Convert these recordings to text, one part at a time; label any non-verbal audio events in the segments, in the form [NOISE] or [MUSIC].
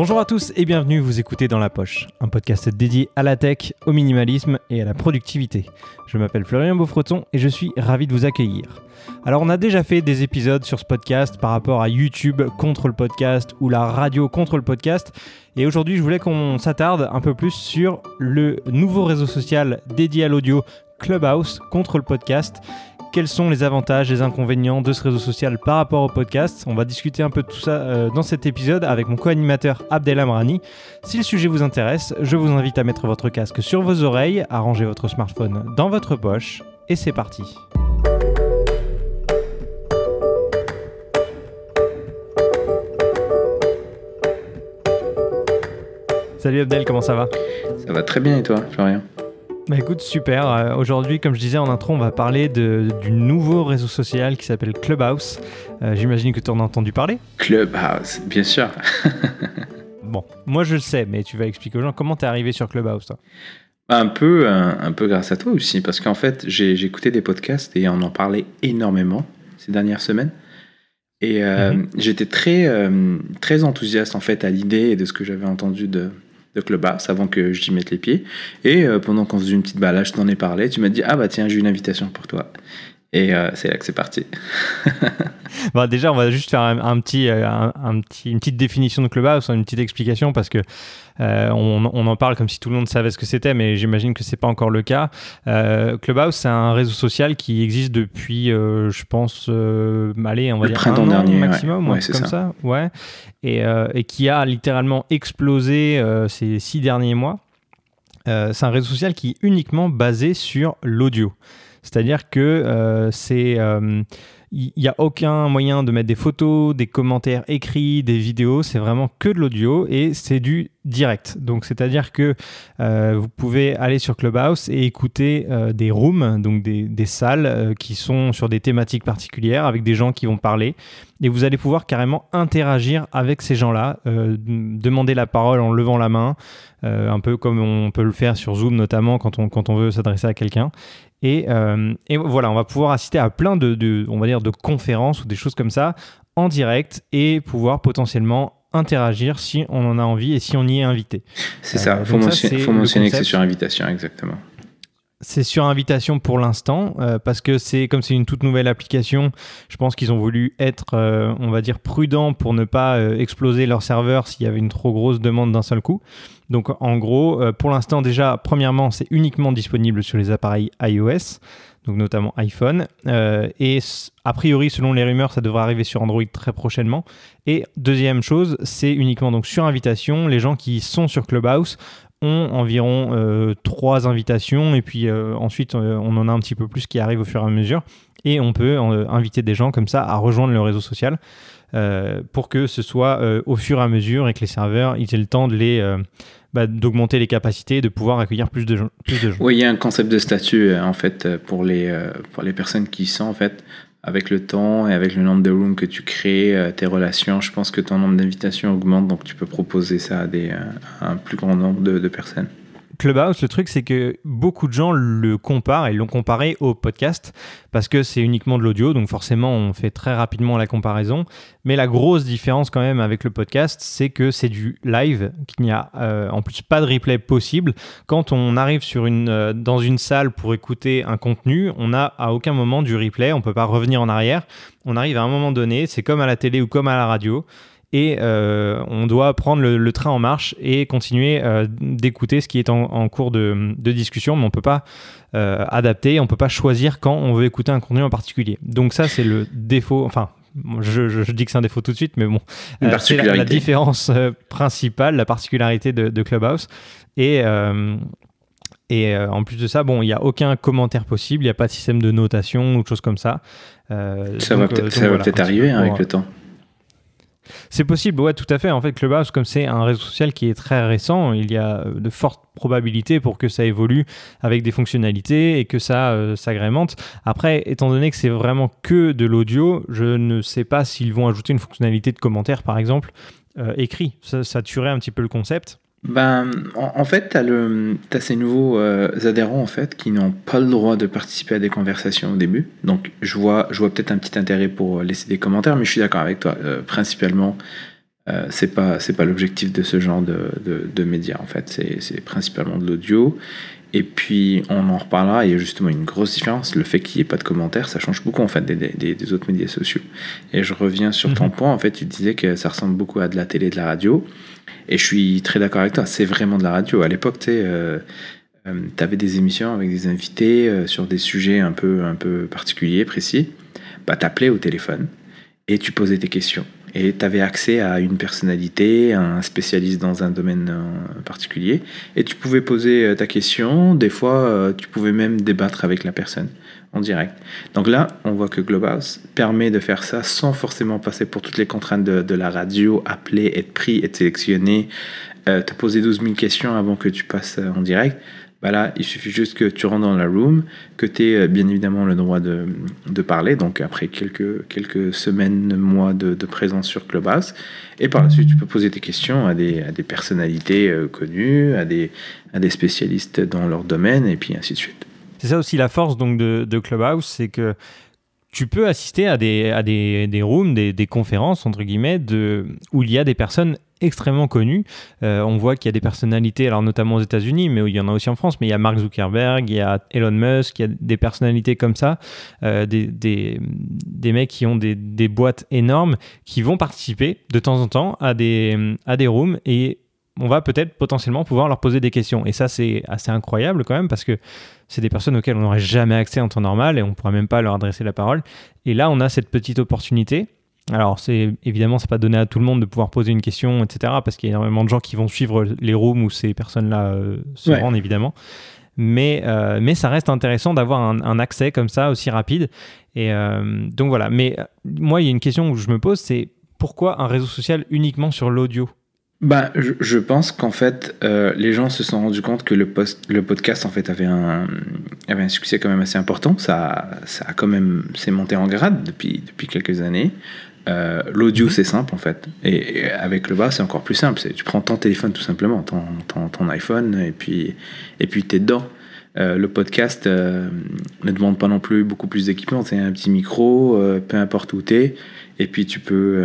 Bonjour à tous et bienvenue, vous écoutez Dans la Poche, un podcast dédié à la tech, au minimalisme et à la productivité. Je m'appelle Florian Beaufreton et je suis ravi de vous accueillir. Alors on a déjà fait des épisodes sur ce podcast par rapport à YouTube contre le podcast ou la radio contre le podcast. Et aujourd'hui je voulais qu'on s'attarde un peu plus sur le nouveau réseau social dédié à l'audio Clubhouse contre le podcast quels sont les avantages, les inconvénients de ce réseau social par rapport au podcast? On va discuter un peu de tout ça euh, dans cet épisode avec mon co-animateur Abdel Amrani. Si le sujet vous intéresse, je vous invite à mettre votre casque sur vos oreilles, à ranger votre smartphone dans votre poche, et c'est parti. Salut Abdel, comment ça va? Ça va très bien et toi, Florian? Bah écoute, super. Euh, aujourd'hui, comme je disais en intro, on va parler de, du nouveau réseau social qui s'appelle Clubhouse. Euh, j'imagine que tu en as entendu parler Clubhouse, bien sûr. [LAUGHS] bon, moi je le sais, mais tu vas expliquer aux gens comment tu es arrivé sur Clubhouse, toi un peu, un, peu grâce à toi aussi, parce qu'en fait, j'ai écouté des podcasts et on en parlait énormément ces dernières semaines. Et euh, mhm. j'étais très, très enthousiaste en fait à l'idée de ce que j'avais entendu de, de Clubhouse avant que j'y mette les pieds. Et euh, pendant qu'on faisait une petite balade, je t'en ai parlé. Tu m'as dit Ah bah tiens, j'ai une invitation pour toi. Et euh, c'est là que c'est parti. [LAUGHS] bon, déjà, on va juste faire un, petit, euh, un, petit, une petite définition de Clubhouse, une petite explication, parce que euh, on, en parle comme si tout le monde savait ce que c'était, mais j'imagine que c'est pas encore le cas. Clubhouse, c'est un réseau social qui existe depuis, je pense, allez, on va le dire printemps dernier, maximum, ouais. comme ça. ouais, et, et, qui a littéralement explosé ces six derniers mois. c'est un réseau social qui est uniquement basé sur l'audio. C'est-à-dire que euh, c'est euh, il n'y a aucun moyen de mettre des photos, des commentaires écrits, des vidéos, c'est vraiment que de l'audio et c'est du direct. Donc c'est-à-dire que euh, vous pouvez aller sur Clubhouse et écouter des rooms, donc des, des salles qui sont sur des thématiques particulières avec des gens qui vont parler et vous allez pouvoir carrément interagir avec ces gens-là, demander la parole en levant la main, un peu comme on peut le faire sur Zoom notamment quand on, quand on veut s'adresser à quelqu'un. Euh, et, voilà, on va pouvoir assister à plein de, on va dire, de conférences ou des choses comme ça en direct et pouvoir potentiellement interagir si on en a envie et si on y est invité. C'est ça, il euh, faut, mentionner que c'est sur invitation, exactement. C'est sur invitation pour l'instant, euh, parce que c'est comme c'est une toute nouvelle application, je pense qu'ils ont voulu être, on va dire, prudents pour ne pas exploser leur serveur s'il y avait une trop grosse demande d'un seul coup. Donc en gros, euh, pour l'instant déjà, premièrement, c'est uniquement disponible sur les appareils iOS, donc notamment iPhone. Euh, et a priori, selon les rumeurs, ça devrait arriver sur Android très prochainement. Et deuxième chose, c'est uniquement donc sur invitation. Les gens qui sont sur Clubhouse ont environ euh, trois invitations et puis ensuite on en a un petit peu plus qui arrive au fur et à mesure et on peut inviter des gens comme ça à rejoindre le réseau social. pour que ce soit au fur et à mesure et que les serveurs aient le temps de les, bah, d'augmenter les capacités et de pouvoir accueillir plus de, gens, plus de gens. Oui, il y a un concept de statut euh, en fait euh, pour les, euh, pour les personnes qui sont en fait avec le temps et avec le nombre de rooms que tu crées, tes relations, je pense que ton nombre d'invitations augmente, donc tu peux proposer ça à, des, un plus grand nombre de personnes. Clubhouse, le truc, c'est que beaucoup de gens le comparent et l'ont comparé au podcast parce que c'est uniquement de l'audio, donc forcément, on fait très rapidement la comparaison. Mais la grosse différence, quand même, avec le podcast, c'est que c'est du live, qu'il n'y a euh, en plus pas de replay possible. Quand on arrive euh, dans une salle pour écouter un contenu, on n'a à aucun moment du replay, on ne peut pas revenir en arrière. On arrive à un moment donné, c'est comme à la télé ou comme à la radio et euh, on doit prendre le, train en marche et continuer euh, d'écouter ce qui est en, cours de, discussion, mais on ne peut pas euh, adapter, on ne peut pas choisir quand on veut écouter un contenu en particulier. Donc ça, c'est le défaut, enfin, je, dis que c'est un défaut tout de suite, mais bon, c'est la, différence principale, la particularité de, Clubhouse. Et, et en plus de ça, bon, il n'y a aucun commentaire possible, il n'y a pas de système de notation ou de choses comme ça. ça va peut-être arriver hein, avec le temps. C'est possible, ouais, tout à fait. En fait, Clubhouse, comme c'est un réseau social qui est très récent, il y a euh, de fortes probabilités pour que ça évolue avec des fonctionnalités et que ça euh, s'agrémente. Après, étant donné que c'est vraiment que de l'audio, je ne sais pas s'ils vont ajouter une fonctionnalité de commentaire, par exemple, euh, écrit. Ça, ça tuerait un petit peu le concept. Ben, en, fait, tu as, as, ces nouveaux euh, adhérents en fait, qui n'ont pas le droit de participer à des conversations au début. Donc, je vois, je vois peut-être un petit intérêt pour laisser des commentaires, mais je suis d'accord avec toi. Euh, principalement, euh, c'est pas pas l'objectif de ce genre de, de, médias en fait. C'est principalement de l'audio. Et puis on en reparlera. Il y a justement une grosse différence. Le fait qu'il n'y ait pas de commentaires, ça change beaucoup en fait des, des, autres médias sociaux. Et je reviens sur ton mhm. point. En fait, tu disais que ça ressemble beaucoup à de la télé, et de la radio. Et je suis très d'accord avec toi. C'est vraiment de la radio. À l'époque, tu. Euh, euh, avais des émissions avec des invités sur des sujets un peu, un peu particuliers, précis. Bah, t'appelais au téléphone et tu posais tes questions et tu avais accès à une personnalité, un spécialiste dans un domaine euh, particulier, et tu pouvais poser euh, ta question, des fois euh, tu pouvais même débattre avec la personne en direct. Donc là, on voit que Clubhouse permet de faire ça sans forcément passer pour toutes les contraintes de, la radio, appeler, être pris, être sélectionné, te poser 12 000 questions avant que tu passes en direct. Bah il suffit juste que tu rentres dans la room, que tu aies euh, bien évidemment le droit de, de, parler, donc après quelques, quelques semaines, mois de, de, présence sur Clubhouse. Et par la suite, tu peux poser tes questions à des, à des personnalités euh, connues, à des, à des spécialistes dans leur domaine, et puis ainsi de suite. C'est ça aussi la force donc de, Clubhouse, c'est que tu peux assister à des, à des, des rooms, des, des, conférences, entre guillemets, où il y a des personnes extrêmement connues. Euh, on voit qu'il y a des personnalités, alors notamment aux États-Unis, mais il y en a aussi en France, mais il y a Mark Zuckerberg, il y a Elon Musk, il y a des personnalités comme ça, euh, des, des, des, mecs qui ont des, des, boîtes énormes qui vont participer de temps en temps à des, à des rooms et on va peut-être potentiellement pouvoir leur poser des questions. Et ça, c'est assez incroyable quand même parce que c'est des personnes auxquelles on n'aurait jamais accès en temps normal et on ne pourra même pas leur adresser la parole. Et là, on a cette petite opportunité. Alors, c'est évidemment, c'est pas donné à tout le monde de pouvoir poser une question, etc. Parce qu'il y a énormément de gens qui vont suivre les rooms où ces personnes-là euh, se rendent, évidemment. Mais, euh, mais ça reste intéressant d'avoir un, accès comme ça aussi rapide. Et euh, donc voilà. Mais moi, il y a une question que je me pose, c'est pourquoi un réseau social uniquement sur l'audio? Bah, je, pense qu'en fait, euh, les gens se sont rendus compte que le, post, le podcast en fait avait un, avait un succès quand même assez important. Ça, ça a quand même s'est monté en grade depuis, depuis quelques années. Euh, L'audio mhm. c'est simple en fait, et, avec le bas c'est encore plus simple. Tu prends ton téléphone tout simplement, ton, ton, ton iPhone, et puis et puis t'es dedans. Euh, le podcast euh, ne demande pas non plus beaucoup plus d'équipement. C'est un petit micro, euh, peu importe où tu es, et puis tu peux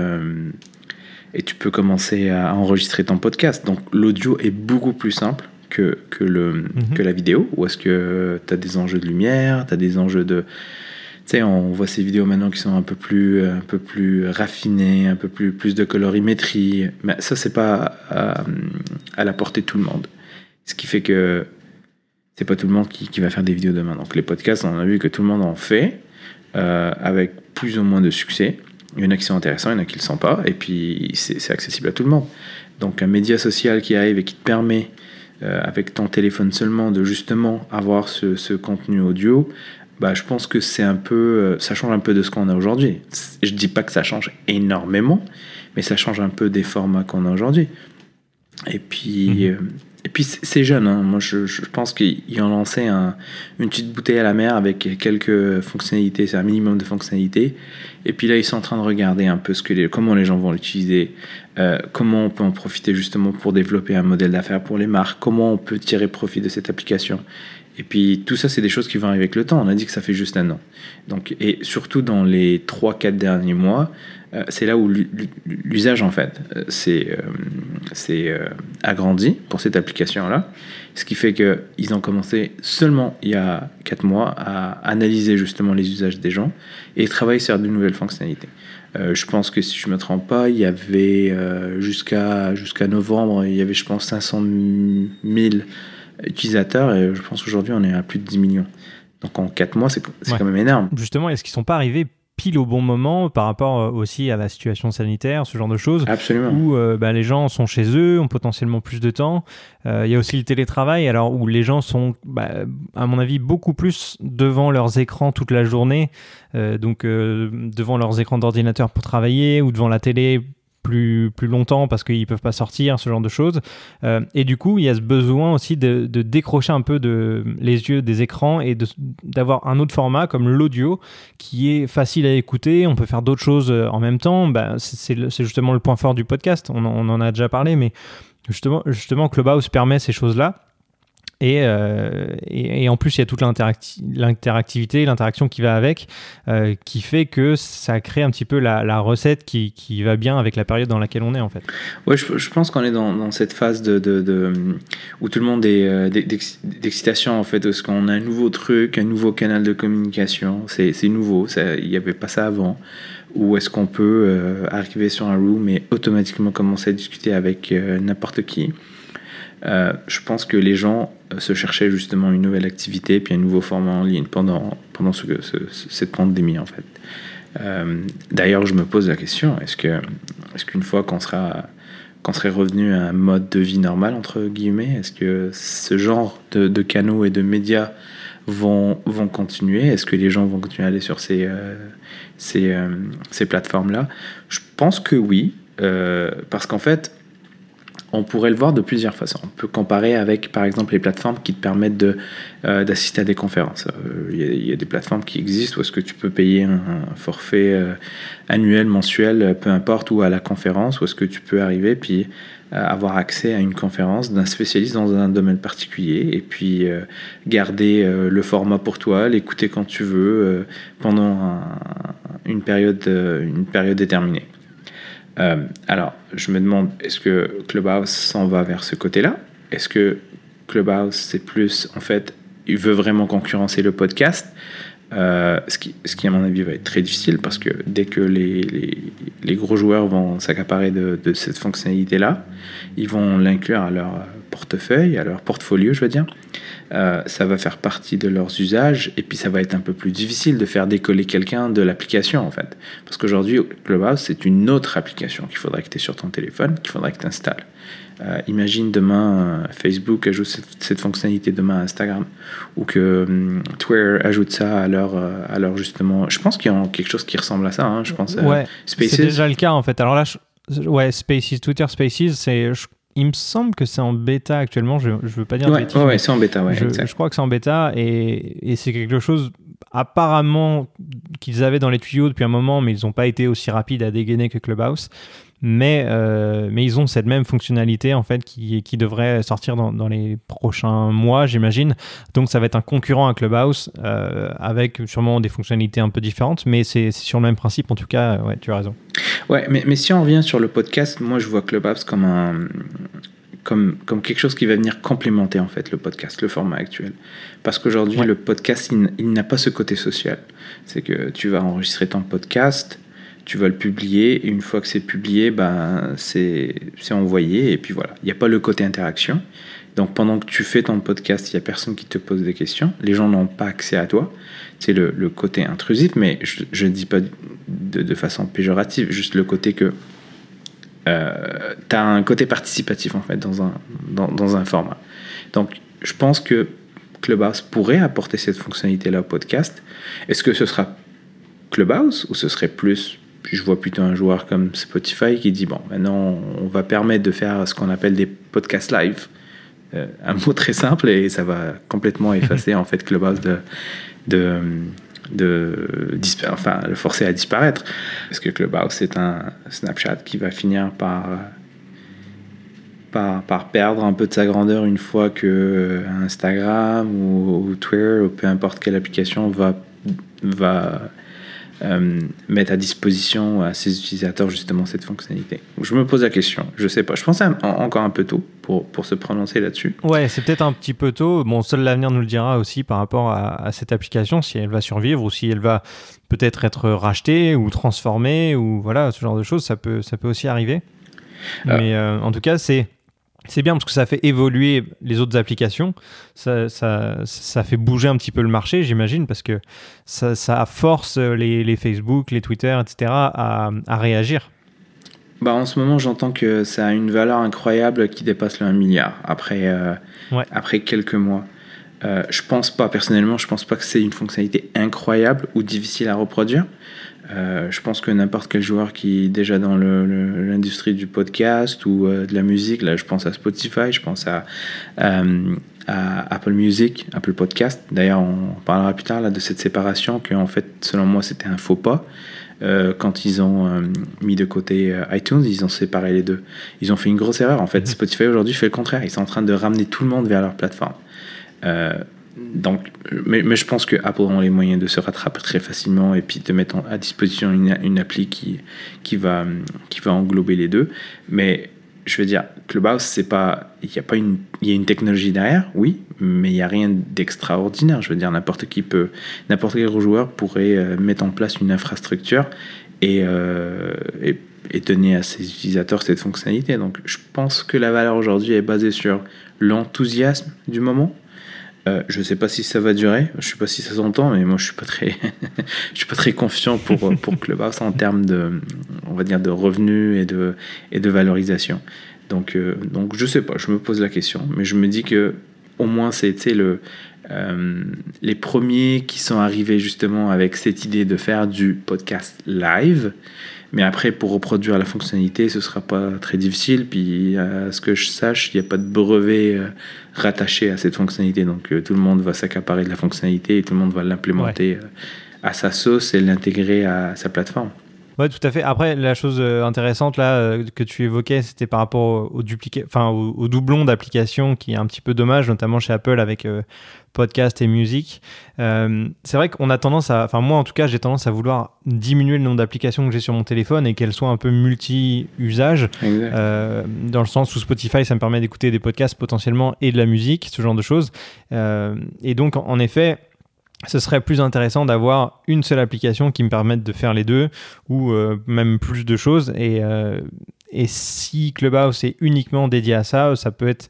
et tu peux commencer à enregistrer ton podcast. Donc l'audio est beaucoup plus simple que, que, le, mhm. que la vidéo, ou est-ce que tu as des enjeux de lumière, tu as des enjeux de... Tu sais, on voit ces vidéos maintenant qui sont un peu plus, un peu plus raffinées, un peu plus, plus de colorimétrie, mais ça, c'est pas à, à, la portée de tout le monde. Ce qui fait que c'est pas tout le monde qui, qui, va faire des vidéos demain. Donc les podcasts, on a vu que tout le monde en fait, euh, avec plus ou moins de succès. Il y en a qui sont intéressants, il y en a qui ne le sont pas, et puis c'est accessible à tout le monde. Donc un média social qui arrive et qui te permet, euh, avec ton téléphone seulement, de justement avoir ce, ce contenu audio, bah, je pense que c'est un peu, euh, ça change un peu de ce qu'on a aujourd'hui. Je dis pas que ça change énormément, mais ça change un peu des formats qu'on a aujourd'hui. Et puis, mhm. Et puis c'est jeune, hein. moi je, pense qu'ils ont lancé un, une petite bouteille à la mer avec quelques fonctionnalités, c'est un minimum de fonctionnalités. Et puis là ils sont en train de regarder un peu comment les gens vont l'utiliser, euh, comment on peut en profiter justement pour développer un modèle d'affaires pour les marques, comment on peut tirer profit de cette application. Et puis tout ça, c'est des choses qui vont arriver avec le temps. On a dit que ça fait juste un an. Donc, et surtout dans les 3-4 derniers mois, c'est là où l'usage, en fait, s'est euh, agrandi pour cette application-là. Ce qui fait qu'ils ont commencé seulement il y a 4 mois à analyser justement les usages des gens et travailler sur de nouvelles fonctionnalités. je pense que si je ne me trompe pas, il y avait jusqu'à jusqu'à novembre, il y avait je pense 500 000 utilisateurs et je pense qu'aujourd'hui on est à plus de 10 millions. Donc en 4 mois, c'est quand même énorme. Justement, est-ce qu'ils ne sont pas arrivés pile au bon moment par rapport euh, aussi à la situation sanitaire, ce genre de choses Absolument. Où euh, bah, les gens sont chez eux, ont potentiellement plus de temps. Euh, il y a aussi le télétravail, alors où les gens sont, bah, à mon avis, beaucoup plus devant leurs écrans toute la journée, donc devant leurs écrans d'ordinateur pour travailler ou devant la télé plus, plus longtemps parce qu'ils peuvent pas sortir, ce genre de choses. Euh, et du coup, il y a ce besoin aussi de, décrocher un peu de, les yeux des écrans et d'avoir un autre format comme l'audio qui est facile à écouter. On peut faire d'autres choses euh, en même temps. Bah, c'est justement le point fort du podcast. On, on, en a déjà parlé, mais justement, justement Clubhouse permet ces choses-là. Euh, et, en plus, il y a toute l'interactivité, l'interaction qui va avec, euh, qui fait que ça crée un petit peu la, recette qui, va bien avec la période dans laquelle on est en fait. Ouais, je, pense qu'on est dans, cette phase de, où tout le monde est euh, d'excitation en fait, parce qu'on a un nouveau truc, un nouveau canal de communication, c'est nouveau, il n'y avait pas ça avant. Ou est-ce qu'on peut arriver sur un room et automatiquement commencer à discuter avec n'importe qui? Euh, je pense que les gens euh, se cherchaient justement une nouvelle activité puis un nouveau format en ligne pendant, pendant ce, cette pandémie en fait. Euh, d'ailleurs, je me pose la question est-ce que est-ce qu'une fois qu'on sera qu'on serait revenu à un mode de vie normal entre guillemets, est-ce que ce genre de, canaux et de médias vont vont continuer? Est-ce que les gens vont continuer à aller sur ces ces, ces plateformes là Je pense que oui, parce qu'en fait on pourrait le voir de plusieurs façons. On peut comparer avec, par exemple, les plateformes qui te permettent de, euh, d'assister à des conférences. Euh, il y, a des plateformes qui existent où est-ce que tu peux payer un, forfait euh, annuel, mensuel, peu importe, ou à la conférence, où est-ce que tu peux arriver puis avoir accès à une conférence d'un spécialiste dans un domaine particulier et puis garder le format pour toi, l'écouter quand tu veux pendant une, période, une période déterminée. Euh, alors, je me demande, est-ce que Clubhouse s'en va vers ce côté-là? Est-ce que Clubhouse, c'est plus, en fait, il veut vraiment concurrencer le podcast? Euh, ce, qui, ce qui, à mon avis, va être très difficile parce que dès que les, les, gros joueurs vont s'accaparer de, cette fonctionnalité-là, ils vont l'inclure à leur portefeuille, à leur portfolio, je veux dire. Euh, ça va faire partie de leurs usages et puis ça va être un peu plus difficile de faire décoller quelqu'un de l'application en fait. Parce qu'aujourd'hui, Clubhouse, c'est une autre application qu'il faudrait que tu aies sur ton téléphone, qu'il faudrait que tu installes. Euh, imagine demain euh, Facebook ajoute cette, fonctionnalité demain à Instagram ou que hum, Twitter ajoute ça à leur, à leur justement. Je pense qu'il y a quelque chose qui ressemble à ça. Hein, je pense. Ouais, c'est déjà le cas en fait. Alors là, ouais, Spaces, Twitter Spaces, c'est il me semble que c'est en bêta actuellement. Je ne veux pas dire ouais, Ouais, c'est en bêta. Ouais, je, je, crois que c'est en bêta et, et c'est quelque chose apparemment qu'ils avaient dans les tuyaux depuis un moment, mais ils n'ont pas été aussi rapides à dégainer que Clubhouse mais, euh, mais ils ont cette même fonctionnalité en fait qui, qui devrait sortir dans, dans les prochains mois, j'imagine. Donc ça va être un concurrent à Clubhouse euh, avec sûrement des fonctionnalités un peu différentes, mais c'est sur le même principe en tout cas. Ouais, tu as raison. Ouais, mais, mais si on revient sur le podcast, moi je vois Clubhouse comme un comme, comme quelque chose qui va venir complémenter en fait le podcast, le format actuel. Parce qu'aujourd'hui, le podcast, il, il n'a pas ce côté social. C'est que tu vas enregistrer ton podcast, tu vas le publier, et une fois que c'est publié, ben, c'est envoyé, et puis voilà. Il n'y a pas le côté interaction. Donc pendant que tu fais ton podcast, il n'y a personne qui te pose des questions, les gens n'ont pas accès à toi. C'est le, le, côté intrusif, mais je ne dis pas de, de, façon péjorative, juste le côté que euh, tu as un côté participatif en fait dans un, dans, dans un format. Donc je pense que Clubhouse pourrait apporter cette fonctionnalité-là au podcast. Est-ce que ce sera Clubhouse ou ce serait plus je vois plutôt un joueur comme Spotify qui dit bon, maintenant on va permettre de faire ce qu'on appelle des podcasts live. Euh, un mot très simple et ça va complètement [LAUGHS] effacer en fait Clubhouse de, de, de enfin, le forcer à disparaître. Parce que Clubhouse c'est un Snapchat qui va finir par, par, par, perdre un peu de sa grandeur une fois que Instagram ou, ou Twitter ou peu importe quelle application va, va euh, mettre à disposition à ses utilisateurs justement cette fonctionnalité. Je me pose la question, je sais pas. Je pense encore un peu tôt pour, pour se prononcer là-dessus. Ouais, c'est peut-être un petit peu tôt. Bon, seul l'avenir nous le dira aussi par rapport à, cette application, si elle va survivre ou si elle va peut-être être rachetée ou transformée ou voilà, ce genre de choses, ça peut, ça peut aussi arriver. Euh. Mais euh, en tout cas, c'est c'est bien parce que ça fait évoluer les autres applications, ça, ça, ça fait bouger un petit peu le marché, j'imagine, parce que ça, ça force les, les, Facebook, les Twitter, etc. à, à réagir. Bah, en ce moment, j'entends que ça a une valeur incroyable qui dépasse le 1 milliard après, euh, après quelques mois. Euh, je pense pas, personnellement, je pense pas que c'est une fonctionnalité incroyable ou difficile à reproduire. Euh, je pense que n'importe quel joueur qui est déjà dans l'industrie du podcast ou euh, de la musique, là je pense à Spotify, je pense à, à Apple Music, Apple Podcast. D'ailleurs, on parlera plus tard là, de cette séparation que en fait, selon moi, c'était un faux pas. quand ils ont mis de côté iTunes, ils ont séparé les deux. Ils ont fait une grosse erreur. En fait, mhm. Spotify aujourd'hui fait le contraire. Ils sont en train de ramener tout le monde vers leur plateforme. Euh, donc, mais, mais, je pense que Apple les moyens de se rattraper très facilement et puis de mettre à disposition une, appli qui, qui, va, qui va englober les deux. Mais je veux dire, Clubhouse, c'est pas, il y a une, y a une technologie derrière, oui, mais il n'y a rien d'extraordinaire. Je veux dire, n'importe qui peut, n'importe quel joueur pourrait euh, mettre en place une infrastructure euh, et, et, donner à ses utilisateurs cette fonctionnalité. Donc, je pense que la valeur aujourd'hui est basée sur l'enthousiasme du moment euh, je ne sais pas si ça va durer, je ne sais pas si ça s'entend, mais moi je suis pas très, [LAUGHS] je suis pas très confiant pour pour Clubhouse en termes de, on va dire de revenus et de et de valorisation. Donc euh, donc je sais pas, je me pose la question, mais je me dis que au moins c'était le euh, les premiers qui sont arrivés justement avec cette idée de faire du podcast live. Mais après, pour reproduire la fonctionnalité, ce sera pas très difficile. Puis, à ce que je sache, il n'y a pas de brevet euh, rattaché à cette fonctionnalité. Donc, euh, tout le monde va s'accaparer de la fonctionnalité et tout le monde va l'implémenter euh, à sa sauce et l'intégrer à sa plateforme. Ouais, tout à fait. Après, la chose intéressante là que tu évoquais, c'était par rapport au, enfin au, doublon d'applications qui est un petit peu dommage, notamment chez Apple avec podcast et musique. Euh, c'est vrai qu'on a tendance à, enfin moi en tout cas, j'ai tendance à vouloir diminuer le nombre d'applications que j'ai sur mon téléphone et qu'elles soient un peu multi-usage. Euh, dans le sens où Spotify, ça me permet d'écouter des podcasts potentiellement et de la musique, ce genre de choses. Euh, et donc en effet, ce serait plus intéressant d'avoir une seule application qui me permette de faire les deux ou même plus de choses. Et, et si Clubhouse est uniquement dédié à ça, ça peut être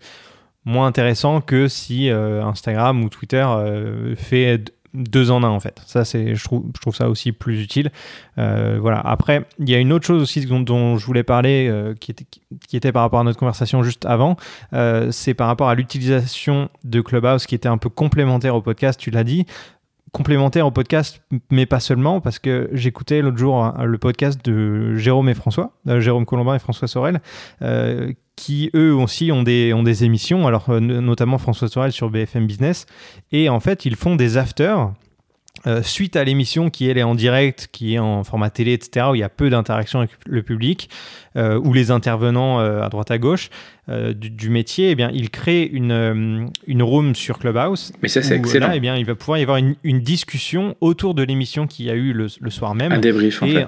moins intéressant que si euh, Instagram ou Twitter euh, fait deux en un en fait. Ça je trouve je trouve ça aussi plus utile. Euh, voilà. Après il y a une autre chose aussi dont, je voulais parler qui était qui était par rapport à notre conversation juste avant. c'est par rapport à l'utilisation de Clubhouse qui était un peu complémentaire au podcast. Tu l'as dit complémentaire au podcast, mais pas seulement, parce que j'écoutais l'autre jour hein, le podcast de Jérôme et François, Jérôme Colombin et François Sorel, qui eux aussi ont des, ont des émissions, alors euh, notamment François Sorel sur BFM Business, et en fait ils font des afters. Euh, suite à l'émission qui elle est en direct, qui est en format télé, etc., où il y a peu d'interaction avec le public, euh, où les intervenants à droite à gauche, euh, du, métier, eh bien, il crée une, euh, une room sur Clubhouse. Mais ça, c'est excellent. Là, eh bien, il va pouvoir y avoir une, une discussion autour de l'émission qu'il y a eu le, le, soir même. Un débrief, en et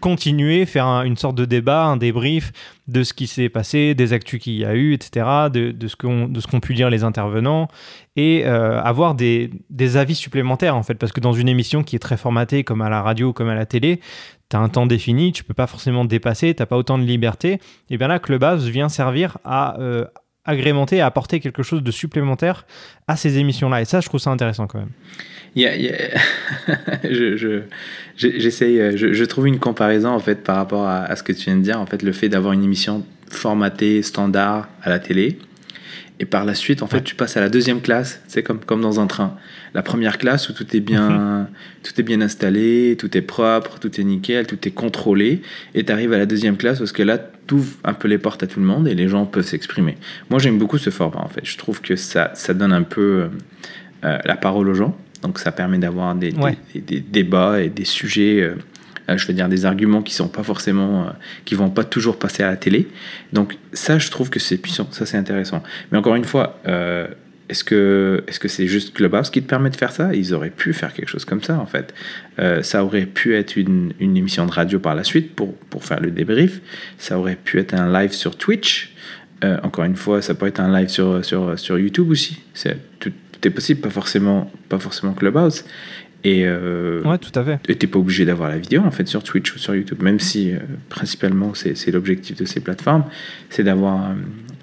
continuer, faire une sorte de débat, un débrief de ce qui s'est passé, des actus qu'il y a eu, etc., de, de ce qu'ont pu dire les intervenants, et euh, avoir des, des, avis supplémentaires, en fait, parce que dans une émission qui est très formatée, comme à la radio, comme à la télé, tu as un temps défini, tu peux pas forcément dépasser, tu pas autant de liberté. Et bien là, Clubhouse vient servir à euh, agrémenter, à apporter quelque chose de supplémentaire à ces émissions-là. Et ça, je trouve ça intéressant quand même. [LAUGHS] je, j'essaye, euh, je, trouve une comparaison en fait par rapport à, à, ce que tu viens de dire. En fait, le fait d'avoir une émission formatée standard à la télé et par la suite, en fait, tu passes à la deuxième classe, c'est comme, comme dans un train. La première classe où tout est bien, mhm. tout est bien installé, tout est propre, tout est nickel, tout est contrôlé. Et tu arrives à la deuxième classe parce que là, tu ouvres un peu les portes à tout le monde et les gens peuvent s'exprimer. Moi, j'aime beaucoup ce format, en fait. Je trouve que ça, ça donne un peu euh, la parole aux gens. Donc, ça permet d'avoir des, des, débats et des sujets. Euh, je veux dire des arguments qui sont pas forcément, euh, qui vont pas toujours passer à la télé. Donc ça, je trouve que c'est puissant, ça c'est intéressant. Mais encore une fois, euh, est-ce que est-ce c'est juste Clubhouse qui te permet de faire ça? Ils auraient pu faire quelque chose comme ça en fait. ça aurait pu être une, une, émission de radio par la suite pour, pour faire le débrief. Ça aurait pu être un live sur Twitch. encore une fois, ça peut être un live sur, sur, sur YouTube aussi. C'est, tout, tout, est possible, pas forcément, pas forcément Clubhouse. Et euh, ouais, tout à fait. Et t'es pas obligé d'avoir la vidéo en fait sur Twitch ou sur YouTube, même si euh, principalement c'est l'objectif de ces plateformes, c'est d'avoir euh,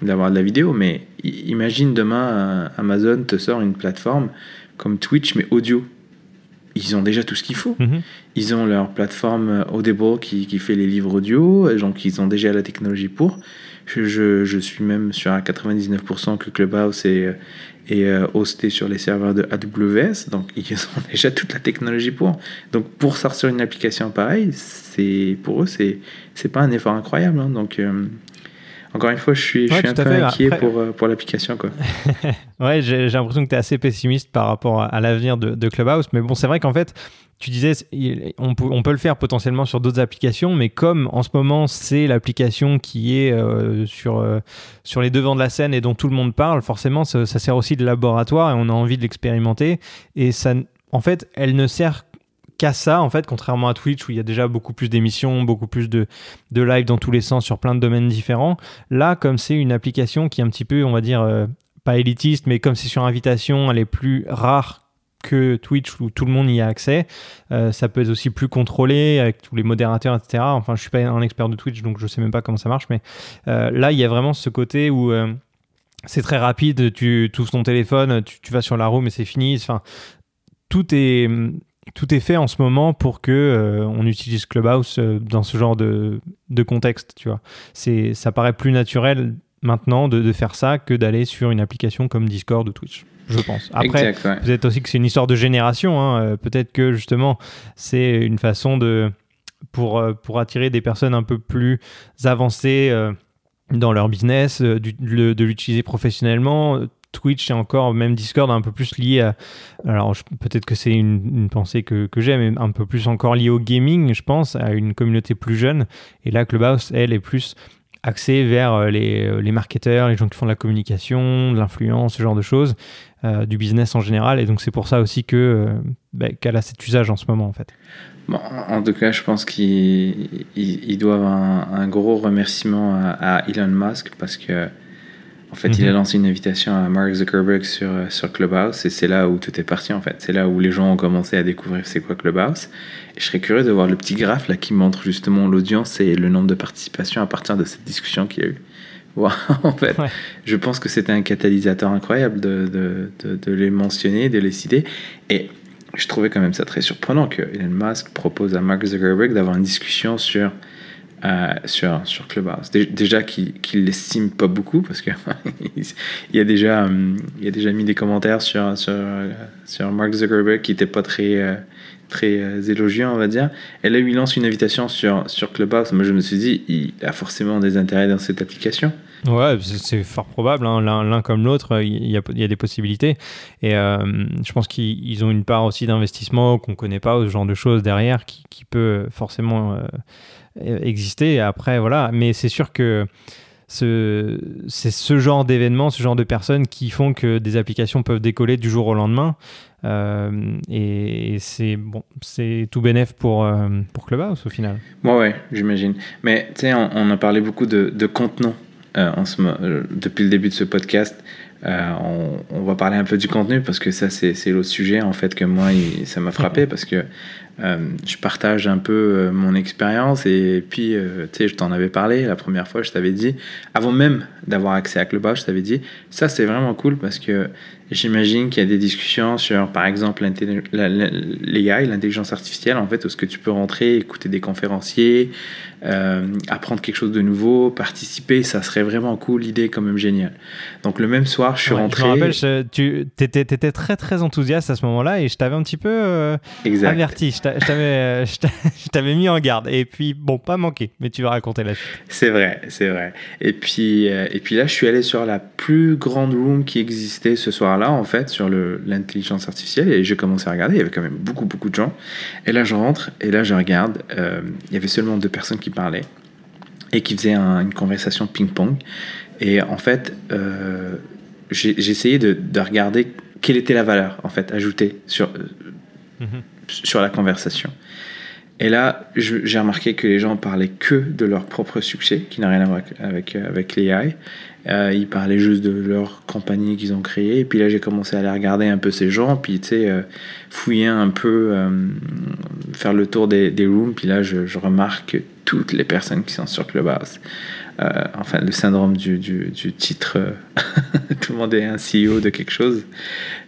d'avoir de la vidéo. Mais imagine demain Amazon te sort une plateforme comme Twitch mais audio. Ils ont déjà tout ce qu'il faut. Mhm. Ils ont leur plateforme Audible qui, qui fait les livres audio, donc ils ont déjà la technologie pour. Je, je, je suis même sur à 99% que Clubhouse est, est euh, hosté sur les serveurs de AWS, donc ils [LAUGHS] ont déjà toute la technologie pour. Donc pour sortir une application pareille, pour eux c'est pas un effort incroyable. hein. donc euh, encore une fois, je suis, je Ouais, suis un peu fait. inquiet Après- pour, euh, pour l'application quoi. [LAUGHS] Ouais, j'ai l'impression que tu es assez pessimiste par rapport à, à l'avenir de, de Clubhouse. Mais bon, c'est vrai qu'en fait, tu disais, on peut, on peut le faire potentiellement sur d'autres applications, mais comme en ce moment, c'est l'application qui est euh, sur, euh, sur les devants de la scène et dont tout le monde parle, forcément, ça, ça sert aussi de laboratoire et on a envie de l'expérimenter. Et ça, en fait, elle ne sert qu'à ça, en fait, contrairement à Twitch où il y a déjà beaucoup plus d'émissions, beaucoup plus de, de live dans tous les sens sur plein de domaines différents. Là, comme c'est une application qui est un petit peu, on va dire, euh, pas élitiste, mais comme c'est sur invitation, elle est plus rare que Twitch où tout le monde y a accès. Euh, ça peut être aussi plus contrôlé avec tous les modérateurs, etc. Enfin, je suis pas un expert de Twitch, donc je sais même pas comment ça marche, mais euh, là, il y a vraiment ce côté où c'est très rapide. Tu ouvres ton téléphone, tu, tu vas sur la room et c'est fini. Enfin, tout est tout est fait en ce moment pour que euh, on utilise Clubhouse euh, dans ce genre de, de contexte, tu vois. C'est ça paraît plus naturel maintenant de, de faire ça que d'aller sur une application comme Discord ou Twitch, je pense. Après, exact, ouais. Peut-être aussi que c'est une histoire de génération. hein. Euh, Peut-être que justement, c'est une façon de pour, pour attirer des personnes un peu plus avancées dans leur business, du- le- de l'utiliser professionnellement. Twitch et encore même Discord un peu plus lié à alors peut-être que c'est une, pensée que, j'ai mais un peu plus encore lié au gaming je pense à une communauté plus jeune. Et là Clubhouse elle est plus axée vers euh, les, euh, les marketeurs les gens qui font de la communication de l'influence ce genre de choses euh, du business en général. Et donc c'est pour ça aussi que bah, qu'elle a cet usage en ce moment en fait. Bon, en tout cas, je pense qu'ils ils- ils doivent un, gros remerciement à Elon Musk parce que, en fait, il a Mhm. lancé une invitation à Mark Zuckerberg sur, euh, sur Clubhouse et c'est là où tout est parti en fait. C'est là où les gens ont commencé à découvrir c'est quoi Clubhouse. Et je serais curieux de voir le petit graphe là qui montre justement l'audience et le nombre de participations à partir de cette discussion qu'il y a eu. [LAUGHS] Wow, en fait, Ouais. je pense que c'était un catalyseur incroyable de, de, de, de les mentionner, de les citer. Et je trouvais quand même ça très surprenant que Elon Musk propose à Mark Zuckerberg d'avoir une discussion sur, euh, sur, sur Clubhouse. Dé- Déjà qu'il qu'il l'estime pas beaucoup parce que [LAUGHS] il, a déjà, il a déjà mis des commentaires sur, sur, euh, sur Mark Zuckerberg qui n'étaient pas très, euh, très euh, élogieux, on va dire. Et là, il lance une invitation sur, sur Clubhouse. Moi, je me suis dit, il a forcément des intérêts dans cette application. Ouais, c'est fort probable. hein. L'un comme l'autre, il y, a, des possibilités. Et euh, je pense qu'ils ils ont une part aussi d'investissement qu'on ne connaît pas, ce genre de choses derrière qui, peut forcément euh, exister. Et après, voilà. Mais c'est sûr que ce- c'est ce genre d'événements, ce genre de personnes qui font que des applications peuvent décoller du jour au lendemain. Euh, et c'est bon, tout bénef pour, pour Clubhouse au final. Ouais, ouais, j'imagine. Mais tu sais, on, on a parlé beaucoup de, de contenant euh, en ce, mo- euh, depuis le début de ce podcast. Euh, on, on va parler un peu du contenu parce que ça, c'est l'autre sujet en fait que moi, il- ça m'a frappé [LAUGHS] parce que je partage un peu mon expérience et puis, tu sais, je t'en avais parlé la première fois, je t'avais dit, avant même d'avoir accès à Clubhouse, je t'avais dit, ça c'est vraiment cool parce que j'imagine qu'il y a des discussions sur, par exemple, l'AI, l'intelligence artificielle, en fait, où ce que tu peux rentrer, écouter des conférenciers, euh, apprendre quelque chose de nouveau, participer, ça serait vraiment cool, l'idée est quand même géniale. Donc le même soir, je suis Ouais, rentré. Je me rappelle, je- tu étais, très très enthousiaste à ce moment-là et je t'avais un petit peu euh, averti. Je t'a- [LAUGHS] je t'avais mis en garde. Et puis, bon, pas manqué, mais tu vas raconter la suite. C'est vrai, c'est vrai. Et puis, euh, et puis là, je suis allé sur la plus grande room qui existait ce soir-là, en fait, sur l'intelligence artificielle, et j'ai commencé à regarder. Il y avait quand même beaucoup, beaucoup de gens. Et là, je rentre, et là, je regarde. euh, il y avait seulement deux personnes qui parlaient et qui faisaient un- une conversation ping-pong. Et en fait, euh, j'ai essayé de, de regarder quelle était la valeur, en fait, ajoutée sur, euh, sur la conversation. Et là, j'ai remarqué que les gens parlaient que de leur propre succès, qui n'a rien à voir avec, avec, avec l'AI. Euh, ils parlaient juste de leur compagnie qu'ils ont créée. Et puis là, j'ai commencé à aller regarder un peu ces gens, puis tu sais, euh, fouiller un peu, euh, faire le tour des, rooms. Puis là, je, je remarque que toutes les personnes qui sont sur Clubhouse. Euh, enfin, le syndrome du, du, titre, euh, [LAUGHS] tout le un CEO de quelque chose,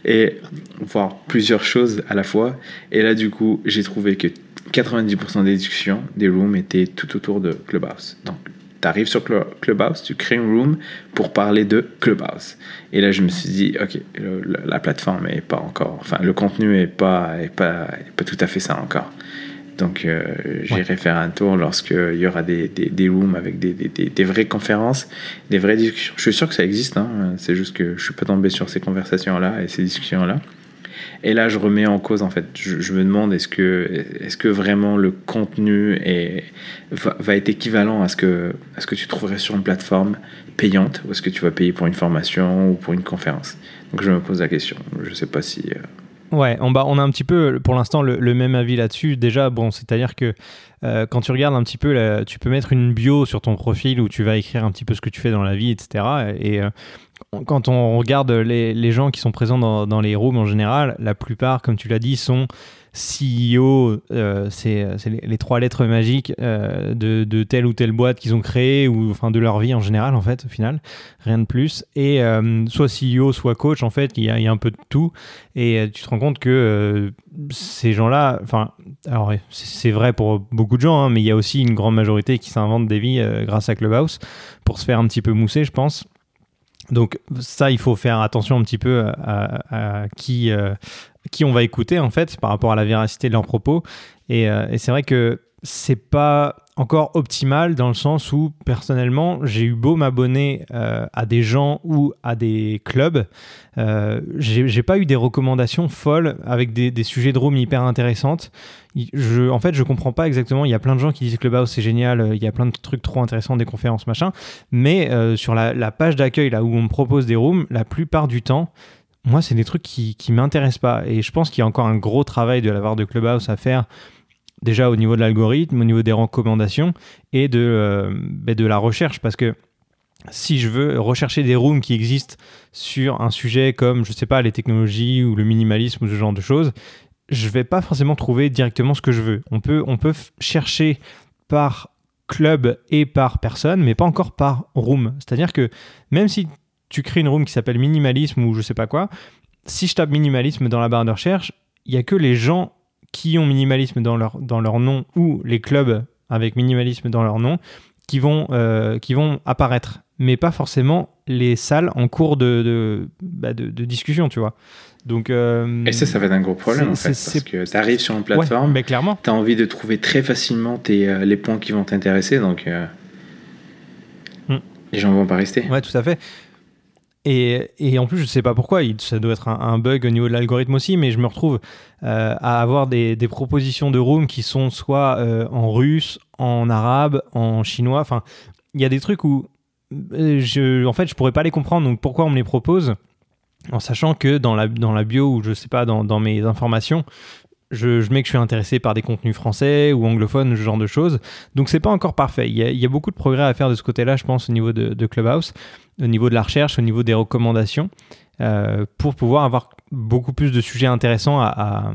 et voir plusieurs choses à la fois. Et là, du coup, j'ai trouvé que 90% des discussions, des rooms, étaient tout autour de Clubhouse. Donc, tu arrives sur Clubhouse, tu crées une room pour parler de Clubhouse. Et là, je me suis dit, OK, la plateforme est pas encore, enfin, le contenu est pas, est pas, est pas tout à fait ça encore. Donc, euh, j'irai faire un tour lorsqu'il y aura des, des, des rooms avec des, des, des, vraies conférences, des vraies discussions. Je suis sûr que ça existe, hein. c'est juste que je suis pas tombé sur ces conversations-là et ces discussions-là. Et là, je remets en cause, en fait, je, me demande est-ce que, est que vraiment le contenu va, être équivalent à ce, que, tu trouverais sur une plateforme payante ou est-ce que tu vas payer pour une formation ou pour une conférence? Donc, je me pose la question. Je ne sais pas si. Euh, ouais, on, on a un petit peu, pour l'instant, le, même avis là-dessus. Déjà, bon, c'est-à-dire que euh, quand tu regardes un petit peu, tu peux mettre une bio sur ton profil où tu vas écrire un petit peu ce que tu fais dans la vie, etc. Et quand on regarde les, gens qui sont présents dans, les rooms en général, la plupart, comme tu l'as dit, sont CEO, euh, c'est les, trois lettres magiques euh, de, telle ou telle boîte qu'ils ont créée, ou enfin de leur vie en général, en fait, au final, rien de plus. Et euh, soit CEO, soit coach, en fait, il y, a, un peu de tout. Et tu te rends compte que ces gens-là, enfin, alors c'est vrai pour beaucoup de gens, hein, mais il y a aussi une grande majorité qui s'invente des vies grâce à Clubhouse pour se faire un petit peu mousser, je pense. Donc ça, il faut faire attention un petit peu à, qui, euh, qui on va écouter en fait par rapport à la véracité de leurs propos. Et, euh, et c'est vrai que c'est pas encore optimal dans le sens où personnellement j'ai eu beau m'abonner euh, à des gens ou à des clubs, j'ai pas eu des recommandations folles avec des, des, sujets de room hyper intéressantes. En fait, je comprends pas exactement. Il y a plein de gens qui disent Clubhouse c'est génial, euh, il y a plein de trucs trop intéressants, des conférences machin. Mais euh, sur la, page d'accueil là où on me propose des rooms, la plupart du temps, moi c'est des trucs qui, qui m'intéressent pas. Et je pense qu'il y a encore un gros travail de la part de Clubhouse à faire déjà au niveau de l'algorithme, au niveau des recommandations et de, euh, ben, de la recherche. Parce que si je veux rechercher des rooms qui existent sur un sujet comme, je sais pas, les technologies ou le minimalisme ou ce genre de choses, je vais pas forcément trouver directement ce que je veux. On peut, on peut chercher par club et par personne, mais pas encore par room. C'est-à-dire que même si tu crées une room qui s'appelle minimalisme ou je sais pas quoi, si je tape minimalisme dans la barre de recherche, il y a que les gens qui ont minimalisme dans leur, dans leur nom ou les clubs avec minimalisme dans leur nom qui vont, euh, qui vont apparaître, mais pas forcément les salles en cours de, de, bah, de, discussion, tu vois. Donc, euh, et ça, ça va être un gros problème en fait, parce que tu arrives sur une plateforme, mais clairement. tu as envie de trouver très facilement tes, euh, les points qui vont t'intéresser, donc hmm. les gens vont pas rester. Ouais, tout à fait. Et, et, en plus, je ne sais pas pourquoi, ça doit être un, bug au niveau de l'algorithme aussi, mais je me retrouve euh, à avoir des, des, propositions de room qui sont soit euh, en russe, en arabe, en chinois. Enfin, il y a des trucs où, euh, je, en fait, je pourrais pas les comprendre. Donc, pourquoi on me les propose? En sachant que dans la, dans la bio ou je sais pas, dans, mes informations, je, mets que je suis intéressé par des contenus français ou anglophones, ce genre de choses. Donc c'est pas encore parfait. Il y, a, beaucoup de progrès à faire de ce côté-là, je pense, au niveau de, Clubhouse au niveau de la recherche, au niveau des recommandations, euh, pour pouvoir avoir beaucoup plus de sujets intéressants à,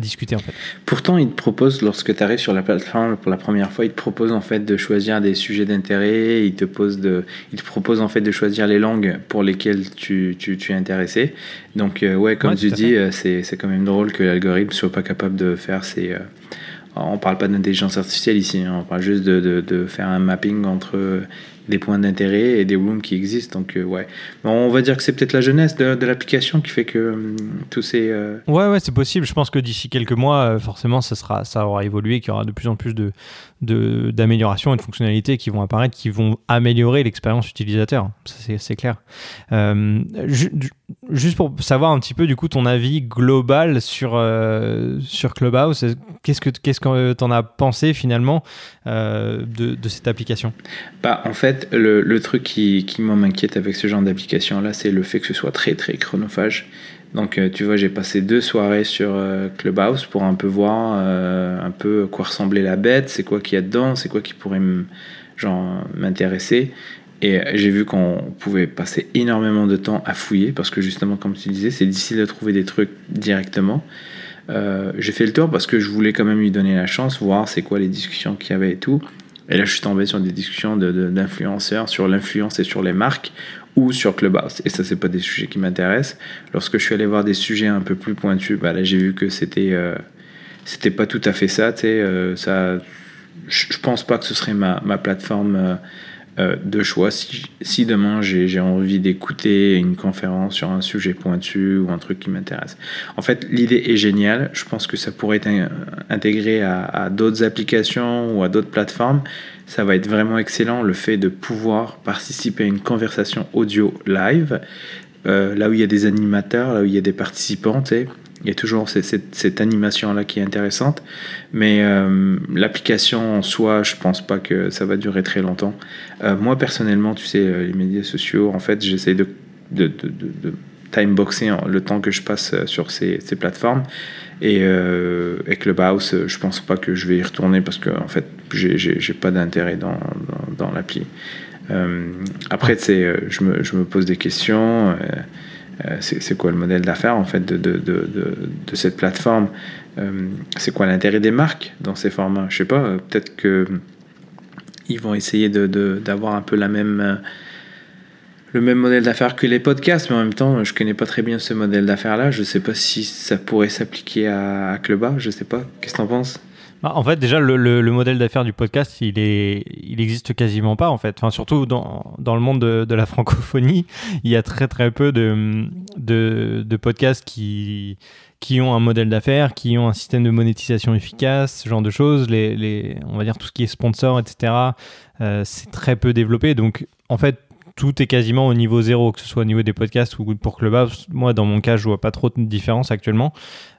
discuter en fait. Pourtant, il te propose, lorsque tu arrives sur la plateforme pour la première fois, il te propose en fait de choisir des sujets d'intérêt, il te, pose de, il te propose en fait de choisir les langues pour lesquelles tu, tu, tu es intéressé. Donc euh, ouais, comme tu dis, euh, c'est quand même drôle que l'algorithme soit pas capable de faire ces... on parle pas d'intelligence artificielle ici, hein, on parle juste de, de, de, faire un mapping entre des points d'intérêt et des rooms qui existent. Donc, euh, ouais. on va dire que c'est peut-être la jeunesse de, l'application qui fait que hum, tous ces. Euh, ouais, ouais, c'est possible. Je pense que d'ici quelques mois, euh, forcément, ça, sera, ça aura évolué, qu'il y aura de plus en plus de, d'améliorations et de fonctionnalités qui vont apparaître, qui vont améliorer l'expérience utilisateur. C'est clair. Euh, juste pour savoir un petit peu, du coup, ton avis global sur, euh, sur Clubhouse, qu'est-ce que qu'est-ce que tu en as pensé finalement euh, de, de, cette application? Bah, En fait, le, le truc qui, qui m'inquiète avec ce genre d'application-là, c'est le fait que ce soit très, très chronophage. Donc, euh, tu vois, j'ai passé deux soirées sur euh, Clubhouse pour un peu voir euh, un peu quoi ressemblait la bête, c'est quoi qu'il y a dedans, c'est quoi qui pourrait m'intéresser. Et j'ai vu qu'on pouvait passer énormément de temps à fouiller parce que justement, comme tu disais, c'est difficile de trouver des trucs directement. j'ai fait le tour parce que je voulais quand même lui donner la chance, voir c'est quoi les discussions qu'il y avait et tout. Et là, je suis tombé sur des discussions d'influenceurs sur l'influence et sur les marques ou sur Clubhouse. Et ça, c'est pas des sujets qui m'intéressent. Lorsque je suis allé voir des sujets un peu plus pointus, bah j'ai vu que c'était euh, pas tout à fait ça. Tu sais, euh, ça, je pense pas que ce serait ma, ma plateforme euh, de choix. Si, demain j'ai envie d'écouter une conférence sur un sujet pointu ou un truc qui m'intéresse. En fait, l'idée est géniale. Je pense que ça pourrait être intégré à, à d'autres applications ou à d'autres plateformes. Ça va être vraiment excellent le fait de pouvoir participer à une conversation audio live. Euh, là où il y a des animateurs, là où il y a des participants, il y a toujours cette, animation-là qui est intéressante. Mais euh, l'application en soi, je pense pas que ça va durer très longtemps. Euh, moi, personnellement, tu sais, euh, les médias sociaux, en fait, j'essaie de, de, de, timeboxer le temps que je passe sur ces, plateformes. Et euh, avec Clubhouse, je pense pas que je vais y retourner parce que, en fait, j'ai pas d'intérêt dans, l'appli. Après, je je me pose des questions. Euh, c'est quoi le modèle d'affaires en fait de, de, de, cette plateforme? Euh, C'est quoi l'intérêt des marques dans ces formats? Je sais pas, euh, peut-être que ils vont essayer d'avoir un peu la même le même modèle d'affaires que les podcasts, mais en même temps, je connais pas très bien ce modèle d'affaires-là. Je sais pas si ça pourrait s'appliquer à, à Clubhouse, je sais pas. Qu'est-ce que t'en penses? Bah, en fait, déjà, le, le, modèle d'affaires du podcast, il, est, existe quasiment pas, en fait. Enfin, surtout dans, le monde de, la francophonie, il y a très très peu de, podcasts qui, ont un modèle d'affaires, qui ont un système de monétisation efficace, ce genre de choses. On va dire tout ce qui est sponsor, etc., euh, c'est très peu développé. Donc, en fait, tout est quasiment au niveau zéro, que ce soit au niveau des podcasts ou pour Clubhouse. Moi, dans mon cas, je vois pas trop de différence actuellement.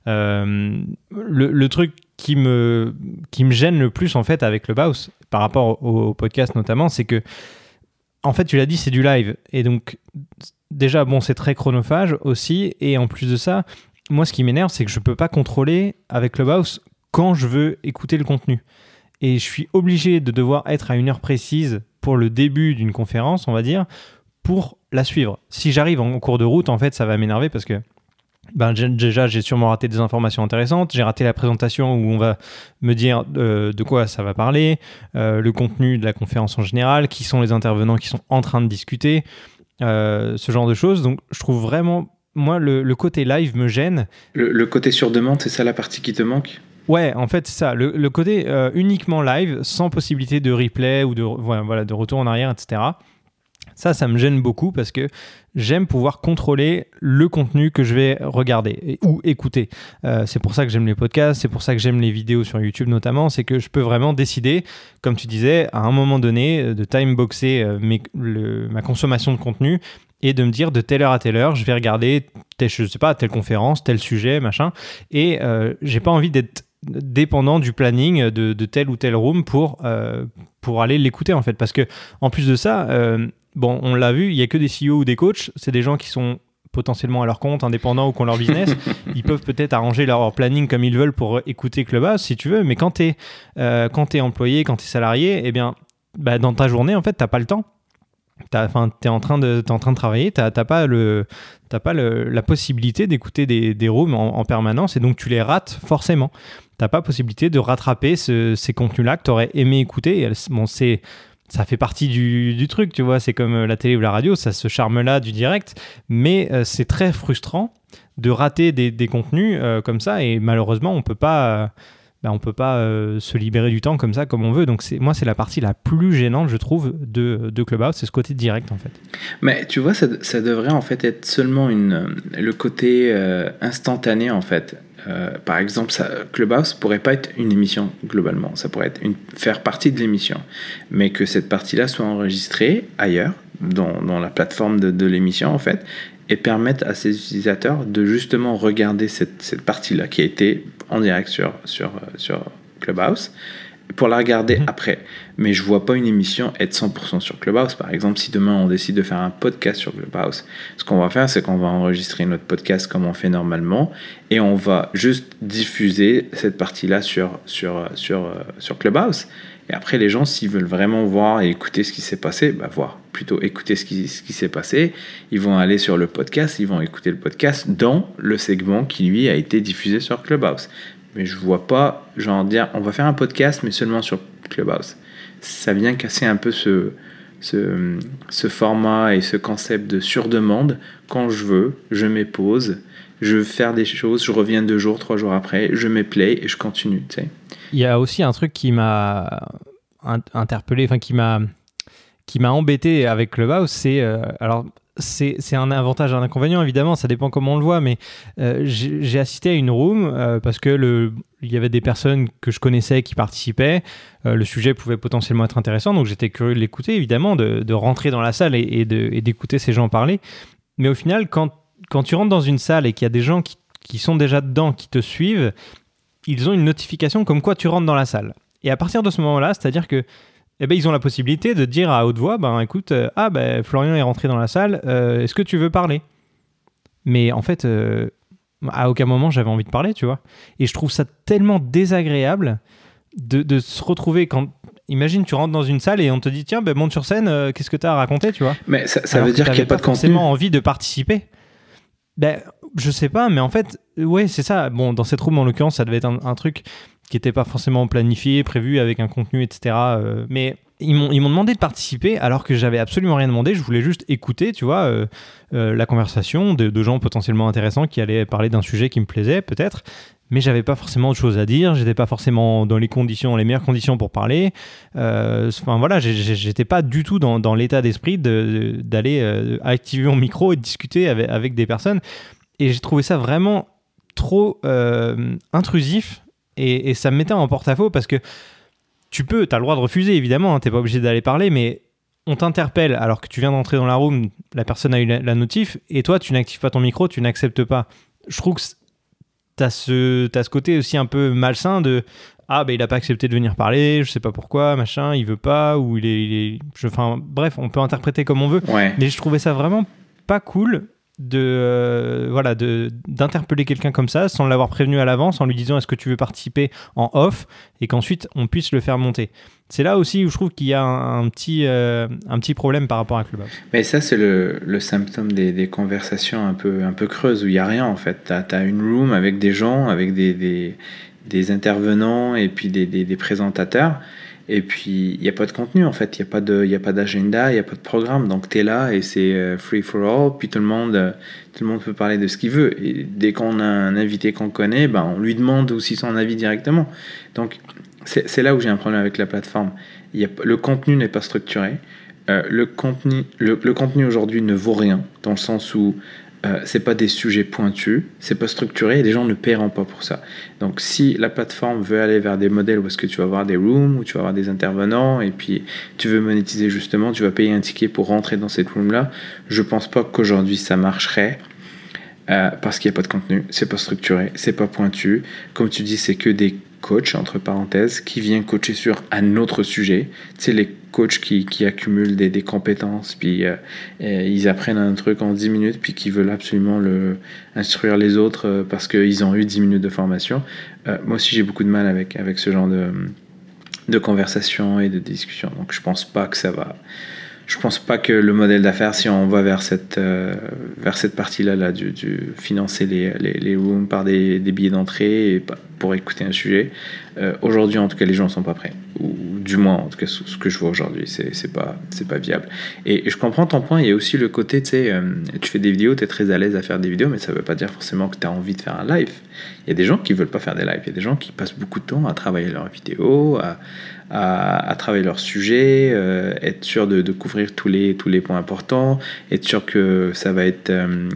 Euh, le, truc qui me, qui me gêne le plus en fait avec le Baus, par rapport au, podcast notamment, c'est que en fait, tu l'as dit, c'est du live. Et donc, déjà, bon, c'est très chronophage aussi. Et en plus de ça, moi, ce qui m'énerve, c'est que je peux pas contrôler avec le Baus quand je veux écouter le contenu. Et je suis obligé de devoir être à une heure précise pour le début d'une conférence, on va dire, pour la suivre. Si j'arrive en cours de route, en fait, ça va m'énerver parce que ben, déjà, j'ai sûrement raté des informations intéressantes. J'ai raté la présentation où on va me dire euh, de quoi ça va parler, euh, le contenu de la conférence en général, qui sont les intervenants qui sont en train de discuter, euh, ce genre de choses. Donc, je trouve vraiment, moi, le, côté live me gêne. Le, côté sur demande, c'est ça la partie qui te manque? Ouais, en fait, c'est ça. Le, côté uniquement live, sans possibilité de replay ou de, voilà, de retour en arrière, etc. Ça, ça me gêne beaucoup parce que j'aime pouvoir contrôler le contenu que je vais regarder ou écouter. Euh, c'est pour ça que j'aime les podcasts, c'est pour ça que j'aime les vidéos sur YouTube notamment, c'est que je peux vraiment décider, comme tu disais, à un moment donné, euh, de timeboxer euh, ma consommation de contenu et de me dire de telle heure à telle heure, je vais regarder, telle, je sais pas, telle conférence, tel sujet, machin, et j'ai pas envie d'être dépendant du planning de, de, tel ou tel room pour, pour aller l'écouter en fait. Parce que en plus de ça, bon, on l'a vu, il n'y a que des CEO ou des coachs, c'est des gens qui sont potentiellement à leur compte, indépendants ou qui ont leur business, [LAUGHS] ils peuvent peut-être arranger leur planning comme ils veulent pour écouter Clubhouse si tu veux, mais quand tu es, euh, es, employé, quand tu es salarié, eh bien, bah, dans ta journée, en fait, tu pas le temps. Tu es, en train de, en train de travailler, tu n'as pas, le, pas le, la possibilité d'écouter des, des rooms en, permanence et donc tu les rates forcément. Tu n'as pas possibilité de rattraper ces contenus-là que tu aurais aimé écouter. Bon, c'est ça fait partie du, truc, tu vois. C'est comme euh, la télé ou la radio, ça ce charme-là du direct. Mais euh, c'est très frustrant de rater des, contenus euh, comme ça. Et malheureusement, on peut pas. Bah, on peut pas se libérer du temps comme ça, comme on veut. Donc moi, c'est la partie la plus gênante, je trouve, de, de Clubhouse, c'est ce côté direct, en fait. Mais tu vois, ça, ça devrait en fait être seulement une, le côté instantané, en fait. Euh, par exemple, ça, Clubhouse pourrait pas être une émission globalement, ça pourrait être une, faire partie de l'émission, mais que cette partie-là soit enregistrée ailleurs, dans, dans la plateforme de, de l'émission en fait, et permettre à ses utilisateurs de justement regarder cette, cette partie-là qui a été en direct sur, sur, sur Clubhouse pour la regarder mhm. après. Mais je vois pas une émission être 100% sur Clubhouse. Par exemple, si demain on décide de faire un podcast sur Clubhouse, ce qu'on va faire, c'est qu'on va enregistrer notre podcast comme on fait normalement et on va juste diffuser cette partie-là sur, sur, sur, euh, sur Clubhouse. Et après, les gens, s'ils veulent vraiment voir et écouter ce qui s'est passé, bah voir, plutôt écouter ce qui, ce qui s'est passé, ils vont aller sur le podcast, ils vont écouter le podcast dans le segment qui, lui, a été diffusé sur Clubhouse mais je vois pas, genre dire, on va faire un podcast, mais seulement sur Clubhouse. Ça vient casser un peu ce, ce, format et ce concept de sur-demande. Quand je veux, je m'épose, je veux faire des choses, je reviens deux jours, trois jours après, je mets play et je continue. Tu. Il y a aussi un truc qui m'a interpellé, enfin qui m'a qui m'a embêté avec Clubhouse, c'est euh, alors c'est un avantage un inconvénient, évidemment, ça dépend comment on le voit, mais euh, j'ai assisté à une room euh, parce que le, il y avait des personnes que je connaissais qui participaient, le sujet pouvait potentiellement être intéressant, donc j'étais curieux de l'écouter, évidemment, de, de, rentrer dans la salle et, et d'écouter ces gens parler. Mais au final, quand, quand tu rentres dans une salle et qu'il y a des gens qui, qui sont déjà dedans, qui te suivent, ils ont une notification comme quoi tu rentres dans la salle. Et à partir de ce moment-là, c'est-à-dire que eh ben, ils ont la possibilité de dire à haute voix, ben écoute, euh, ah ben Florian est rentré dans la salle, euh, est-ce que tu veux parler? Mais en fait, euh, à aucun moment j'avais envie de parler, tu vois. Et je trouve ça tellement désagréable de, se retrouver quand... Imagine, tu rentres dans une salle et on te dit, tiens, ben, monte sur scène, qu'est-ce que tu as à raconter, tu vois? Mais ça, veut dire qu'il n'y a pas, de forcément envie de participer. Ben, je sais pas, mais en fait, ouais, c'est ça. Bon, dans cette room, en l'occurrence, ça devait être un truc qui n'était pas forcément planifié, prévu avec un contenu, etc. Euh, mais ils m'ont, demandé de participer alors que j'avais absolument rien demandé. Je voulais juste écouter, tu vois, euh, euh, la conversation de, gens potentiellement intéressants qui allaient parler d'un sujet qui me plaisait, peut-être. Mais j'avais pas forcément de choses à dire. J'étais pas forcément dans les conditions, les meilleures conditions pour parler. enfin voilà, j'étais pas du tout dans, l'état d'esprit d'aller activer mon micro et discuter avec des personnes. Et j'ai trouvé ça vraiment trop intrusif et, ça me mettait en porte-à-faux parce que tu peux, tu as le droit de refuser évidemment, hein, tu n'es pas obligé d'aller parler, mais on t'interpelle alors que tu viens d'entrer dans la room, la personne a eu la, notif, et toi tu n'actives pas ton micro, tu n'acceptes pas. Je trouve que tu as, ce, as ce côté aussi un peu malsain de ah ben il a pas accepté de venir parler, je sais pas pourquoi, machin, il veut pas, ou il est, il est je, enfin bref, on peut interpréter comme on veut, mais je trouvais ça vraiment pas cool de euh, voilà de d'interpeller quelqu'un comme ça sans l'avoir prévenu à l'avance en lui disant est-ce que tu veux participer en off? Et qu'ensuite on puisse le faire monter. C'est là aussi où je trouve qu'il y a un, petit euh, un petit problème par rapport à Clubhouse. Mais ça c'est le, le, symptôme des, des, conversations un peu un peu creuses où il y a rien en fait. Tu as, une room avec des gens avec des, des, des intervenants et puis des, des présentateurs et puis, il n'y a pas de contenu en fait, il n'y a pas d'agenda, il n'y a pas de programme. Donc, tu es là et c'est euh, free for all. Puis tout le, monde, euh, tout le monde peut parler de ce qu'il veut. Et dès qu'on a un invité qu'on connaît, ben, on lui demande aussi son avis directement. Donc, c'est là où j'ai un problème avec la plateforme. Y a, le contenu n'est pas structuré. Euh, le contenu, le, le contenu aujourd'hui ne vaut rien, dans le sens où euh, c'est pas des sujets pointus, c'est pas structuré et les gens ne paieront pas pour ça. Donc si la plateforme veut aller vers des modèles où est-ce que tu vas avoir des rooms, où tu vas avoir des intervenants et puis tu veux monétiser justement, tu vas payer un ticket pour rentrer dans cette room là, je pense pas qu'aujourd'hui ça marcherait. Euh, parce qu'il n'y a pas de contenu, c'est pas structuré, c'est pas pointu. Comme tu dis, c'est que des coachs, entre parenthèses, qui viennent coacher sur un autre sujet. Tu sais, les coachs qui, accumulent des, compétences, puis euh, ils apprennent un truc en 10 minutes, puis qui veulent absolument instruire les autres euh, parce qu'ils ont eu 10 minutes de formation. moi aussi, j'ai beaucoup de mal avec, avec ce genre de, de conversation et de discussion. Donc, je pense pas que ça va je pense pas que le modèle d'affaires, si on va vers cette, euh, cette partie-là, là, du, financer les, les, les, rooms par des, des billets d'entrée pour écouter un sujet, euh, aujourd'hui, en tout cas, les gens ne sont pas prêts. Ou, du moins, en tout cas, ce, que je vois aujourd'hui, c'est, c'est pas, pas viable. Et, je comprends ton point. Il y a aussi le côté, tu sais, euh, tu fais des vidéos, tu es très à l'aise à faire des vidéos, mais ça veut pas dire forcément que tu as envie de faire un live. Il y a des gens qui veulent pas faire des lives. Il y a des gens qui passent beaucoup de temps à travailler leurs vidéos, à, à, travailler leur sujet, euh, être sûr de, couvrir tous les, tous les points importants, être sûr que ça va être, euh,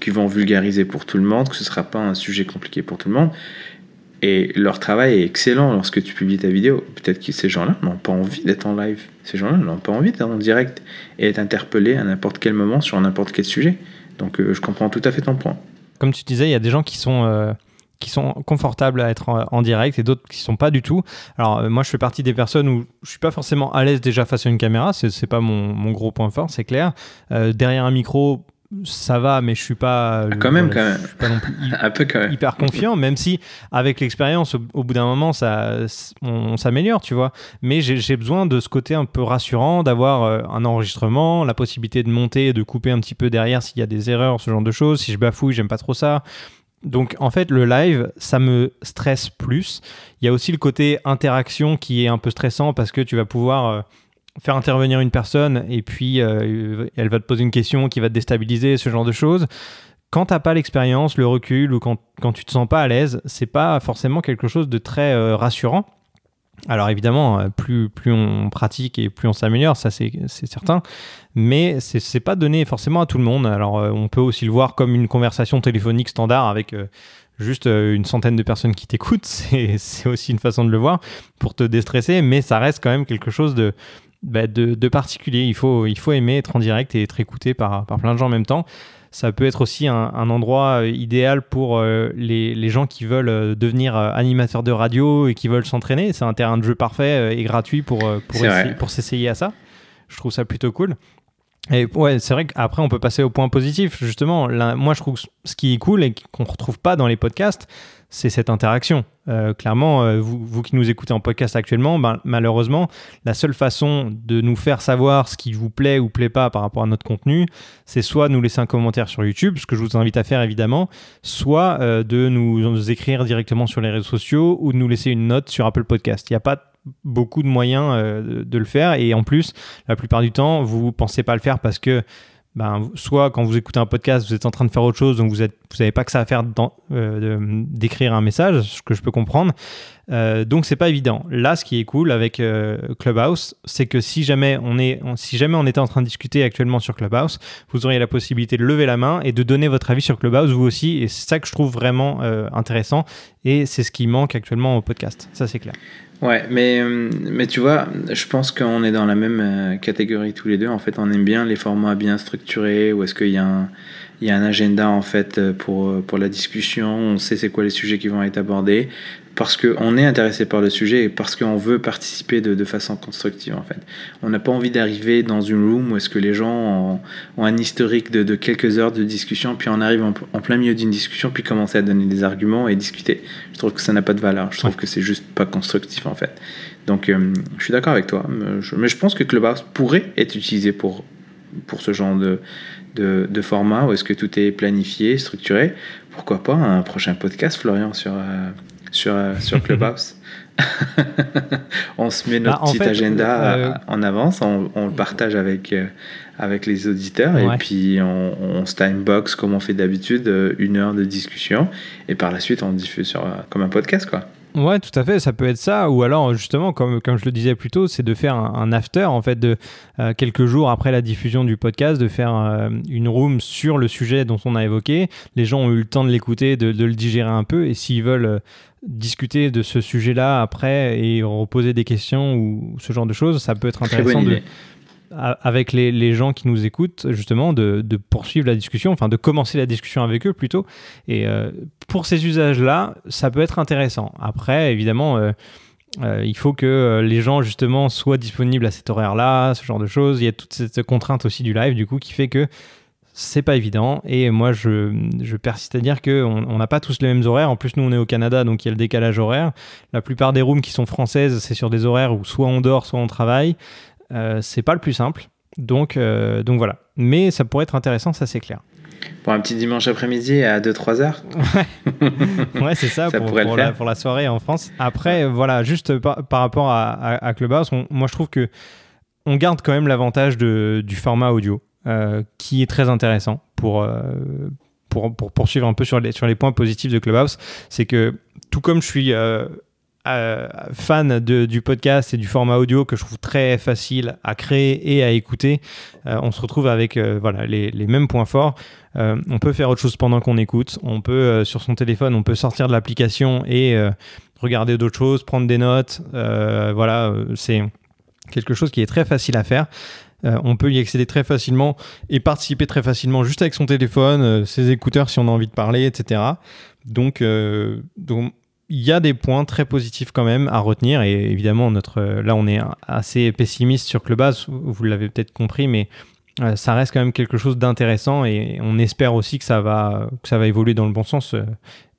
qu'ils vont vulgariser pour tout le monde, que ce ne sera pas un sujet compliqué pour tout le monde. Et leur travail est excellent lorsque tu publies ta vidéo. Peut-être que ces gens-là n'ont pas envie d'être en live. Ces gens-là n'ont pas envie d'être en direct et être interpellés à n'importe quel moment sur n'importe quel sujet. Donc euh, je comprends tout à fait ton point. Comme tu disais, il y a des gens qui sont qui sont confortables à être en, direct et d'autres qui sont pas du tout. Alors euh, moi je fais partie des personnes où je suis pas forcément à l'aise déjà face à une caméra, c'est, c'est pas mon, mon, gros point fort, c'est clair. Euh, derrière un micro, ça va, mais je suis pas. Ah, quand même, quand même. Je suis pas non plus [LAUGHS] un peu quand même. hyper confiant, même si avec l'expérience, au, bout d'un moment, ça, on, s'améliore, tu vois. Mais j'ai, j'ai besoin de ce côté un peu rassurant, d'avoir euh, un enregistrement, la possibilité de monter, de couper un petit peu derrière s'il y a des erreurs, ce genre de choses. Si je bafouille, j'aime pas trop ça Donc en fait, le live, ça me stresse plus. Il y a aussi le côté interaction qui est un peu stressant parce que tu vas pouvoir euh, faire intervenir une personne et puis euh, elle va te poser une question qui va te déstabiliser, ce genre de choses. Quand t'as pas l'expérience, le recul ou quand, quand tu te sens pas à l'aise, c'est pas forcément quelque chose de très euh, rassurant. Alors évidemment, euh, plus, plus on pratique et plus on s'améliore, ça c'est certain, mais c'est pas donné forcément à tout le monde. Alors on peut aussi le voir comme une conversation téléphonique standard avec juste une centaine de personnes qui t'écoutent, [LAUGHS] c'est aussi une façon de le voir pour te déstresser, mais ça reste quand même quelque chose de, bah, de, particulier. Il faut, il faut aimer être en direct et être écouté par, par plein de gens en même temps. Ça peut être aussi un, endroit euh, idéal pour euh, les, les, gens qui veulent euh, devenir animateurs de radio et qui veulent s'entraîner. C'est un terrain de jeu parfait et gratuit pour, pour, pour s'essayer à ça. Je trouve ça plutôt cool. Et ouais, c'est vrai qu'après, on peut passer au point positif. Justement, moi, je trouve ce qui est cool et qu'on ne retrouve pas dans les podcasts, c'est cette interaction. Euh, clairement, euh, vous, vous, qui nous écoutez en podcast actuellement, ben, malheureusement, la seule façon de nous faire savoir ce qui vous plaît ou plaît pas par rapport à notre contenu, c'est soit nous laisser un commentaire sur YouTube, ce que je vous invite à faire évidemment, soit euh, de nous, nous, écrire directement sur les réseaux sociaux ou de nous laisser une note sur Apple Podcast. Il n'y a pas beaucoup de moyens de le faire et en plus, la plupart du temps, vous ne pensez pas le faire parce que ben, soit quand vous écoutez un podcast, vous êtes en train de faire autre chose, donc vous n'avez pas que ça à faire euh, d'écrire un message, ce que je peux comprendre. Euh, donc c'est pas évident. Là, ce qui est cool avec euh, Clubhouse, c'est que si jamais on est, si jamais on était en train de discuter actuellement sur Clubhouse, vous auriez la possibilité de lever la main et de donner votre avis sur Clubhouse vous aussi. Et c'est ça que je trouve vraiment intéressant. Et c'est ce qui manque actuellement au podcast. Ça c'est clair. Ouais, mais, euh, mais tu vois, je pense qu'on est dans la même euh, catégorie tous les deux. En fait, on aime bien les formats bien structurés, ou est-ce qu'il y a un, y a un agenda en fait euh, pour la discussion, on sait c'est quoi les sujets qui vont être abordés, parce qu'on est intéressé par le sujet et parce qu'on veut participer de, de, façon constructive en fait. On n'a pas envie d'arriver dans une room où est-ce que les gens ont, un historique de, de, quelques heures de discussion, puis on arrive en, plein milieu d'une discussion, puis commencer à donner des arguments et discuter. Je trouve que ça n'a pas de valeur, je trouve que c'est juste pas constructif en fait. Donc euh, je suis d'accord avec toi, mais je pense que Clubhouse pourrait être utilisé pour, pour ce genre de de, format où est-ce que tout est planifié, structuré. Pourquoi pas un prochain podcast, Florian, sur, euh, sur, euh, sur Clubhouse [LAUGHS] on se met notre bah, petit agenda euh, en avance, on, le partage avec, avec les auditeurs et puis on, on se timebox comme on fait d'habitude, une heure de discussion et par la suite on diffuse sur, comme un podcast quoi. Ouais, tout à fait, ça peut être ça. Ou alors, justement, comme, comme je le disais plus tôt, c'est de faire un, after, en fait, de euh, quelques jours après la diffusion du podcast, de faire euh, une room sur le sujet dont on a évoqué. Les gens ont eu le temps de l'écouter, de, le digérer un peu. Et s'ils veulent euh, discuter de ce sujet-là après et reposer des questions ou ce genre de choses, ça peut être intéressant de, avec les, gens qui nous écoutent, justement, de, de, poursuivre la discussion, enfin de commencer la discussion avec eux plutôt. Et euh, pour ces usages-là, ça peut être intéressant. Après, évidemment, euh, euh, il faut que les gens, justement, soient disponibles à cet horaire-là, ce genre de choses. Il y a toute cette contrainte aussi du live, du coup, qui fait que c'est pas évident. Et moi, je, je persiste à dire qu'on n'a pas tous les mêmes horaires. En plus, nous, on est au Canada, donc il y a le décalage horaire. La plupart des rooms qui sont françaises, c'est sur des horaires où soit on dort, soit on travaille. Euh, c'est pas le plus simple. Donc, euh, donc voilà. Mais ça pourrait être intéressant, ça c'est clair. Pour un petit dimanche après-midi à 2-3 heures [LAUGHS] Ouais, c'est ça, pour, pour, la, pour, la, soirée en France. Après, voilà, juste par, rapport à, à, Clubhouse, moi je trouve que on garde quand même l'avantage du format audio, euh, qui est très intéressant pour, pour, pour, poursuivre un peu sur les, sur les points positifs de Clubhouse. C'est que tout comme je suis euh, fan de, du podcast et du format audio que je trouve très facile à créer et à écouter, euh, on se retrouve avec euh, voilà, les, les, mêmes points forts. on peut faire autre chose pendant qu'on écoute. On peut, sur son téléphone, on peut sortir de l'application et regarder d'autres choses, prendre des notes. voilà, c'est quelque chose qui est très facile à faire. on peut y accéder très facilement et participer très facilement juste avec son téléphone, ses écouteurs si on a envie de parler, etc. Donc, donc il y a des points très positifs quand même à retenir et évidemment notre là on est assez pessimiste sur Clubhouse vous l'avez peut-être compris mais euh, ça reste quand même quelque chose d'intéressant et on espère aussi que ça va que ça va évoluer dans le bon sens euh,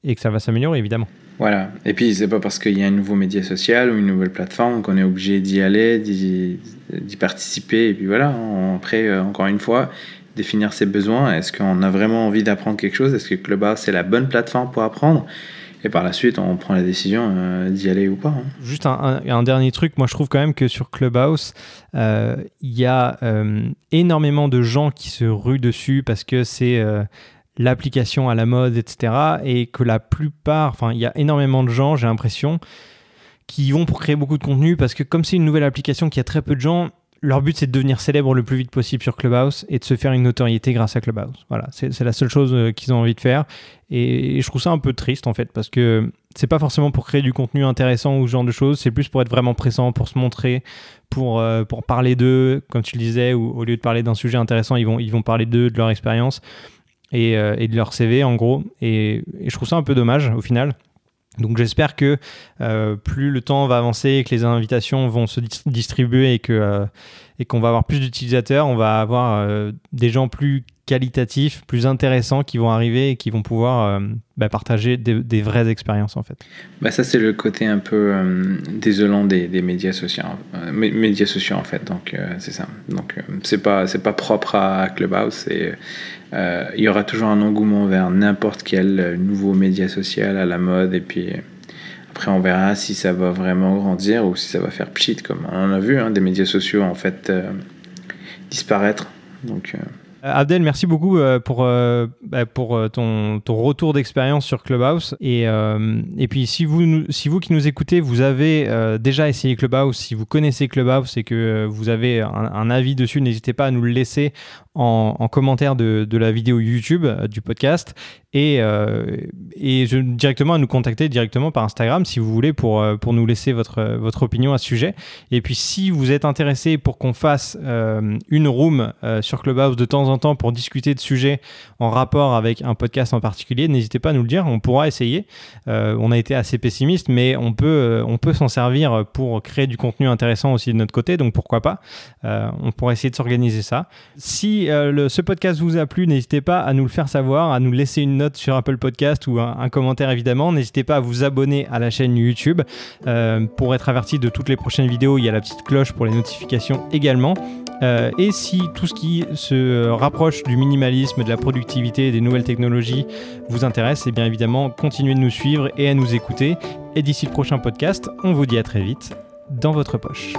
et que ça va s'améliorer évidemment. Voilà. Et puis c'est pas parce qu'il y a un nouveau média social ou une nouvelle plateforme qu'on est obligé d'y aller, d'y participer et puis voilà. Après euh, encore une fois, définir ses besoins. Est-ce qu'on a vraiment envie d'apprendre quelque chose? Est-ce que Clubhouse c'est la bonne plateforme pour apprendre? Et par la suite, on prend la décision euh, d'y aller ou pas. Hein. Juste un, dernier truc, moi je trouve quand même que sur Clubhouse, euh, il y a euh, énormément de gens qui se ruent dessus parce que c'est l'application à la mode, etc. Et que la plupart, enfin il y a énormément de gens, j'ai l'impression, qui vont pour créer beaucoup de contenu parce que comme c'est une nouvelle application qui a très peu de gens, leur but, c'est de devenir célèbre le plus vite possible sur Clubhouse et de se faire une notoriété grâce à Clubhouse. Voilà, c'est la seule chose euh, qu'ils ont envie de faire. Et, je trouve ça un peu triste, en fait, parce que c'est pas forcément pour créer du contenu intéressant ou ce genre de choses, c'est plus pour être vraiment pressant, pour se montrer, pour, euh, pour parler d'eux, comme tu le disais, ou au lieu de parler d'un sujet intéressant, ils vont, ils vont parler d'eux, de leur expérience et, euh, et, de leur CV, en gros. et je trouve ça un peu dommage, au final. Donc j'espère que euh, plus le temps va avancer, que les invitations vont se distribuer et que euh, et qu'on va avoir plus d'utilisateurs, on va avoir euh, des gens plus qualitatifs, plus intéressants qui vont arriver et qui vont pouvoir bah, partager des, vraies expériences en fait. Bah ça c'est le côté un peu désolant des, médias sociaux, médias sociaux en fait. Donc c'est ça. Donc c'est pas c'est pas propre à Clubhouse euh, il y aura toujours un engouement vers n'importe quel euh, nouveau média social à la mode et puis après on verra si ça va vraiment grandir ou si ça va faire pchit comme on en a vu hein, des médias sociaux en fait euh, disparaître donc euh, Abdel, merci beaucoup euh, pour, euh, bah, ton, retour d'expérience sur Clubhouse. Et, puis, si vous, qui nous écoutez, vous avez déjà essayé Clubhouse, si vous connaissez Clubhouse et que vous avez un, avis dessus, n'hésitez pas à nous le laisser en, en commentaire de, la vidéo YouTube, du podcast. Et, et je, directement à nous contacter directement par Instagram si vous voulez pour, pour nous laisser votre, votre opinion à ce sujet. Et puis, si vous êtes intéressé pour qu'on fasse une room sur Clubhouse de temps en temps pour discuter de sujets en rapport avec un podcast en particulier, n'hésitez pas à nous le dire, on pourra essayer. Euh, on a été assez pessimiste, mais on peut, euh, on peut s'en servir pour créer du contenu intéressant aussi de notre côté, donc pourquoi pas. Euh, on pourra essayer de s'organiser ça. Si ce podcast vous a plu, n'hésitez pas à nous le faire savoir, à nous laisser une sur Apple Podcast ou un, commentaire évidemment. N'hésitez pas à vous abonner à la chaîne YouTube pour être averti de toutes les prochaines vidéos. Il y a la petite cloche pour les notifications également. et si tout ce qui se rapproche du minimalisme, de la productivité des nouvelles technologies vous intéresse, et eh bien évidemment, continuez de nous suivre et à nous écouter. Et d'ici le prochain podcast, on vous dit à très vite dans votre poche.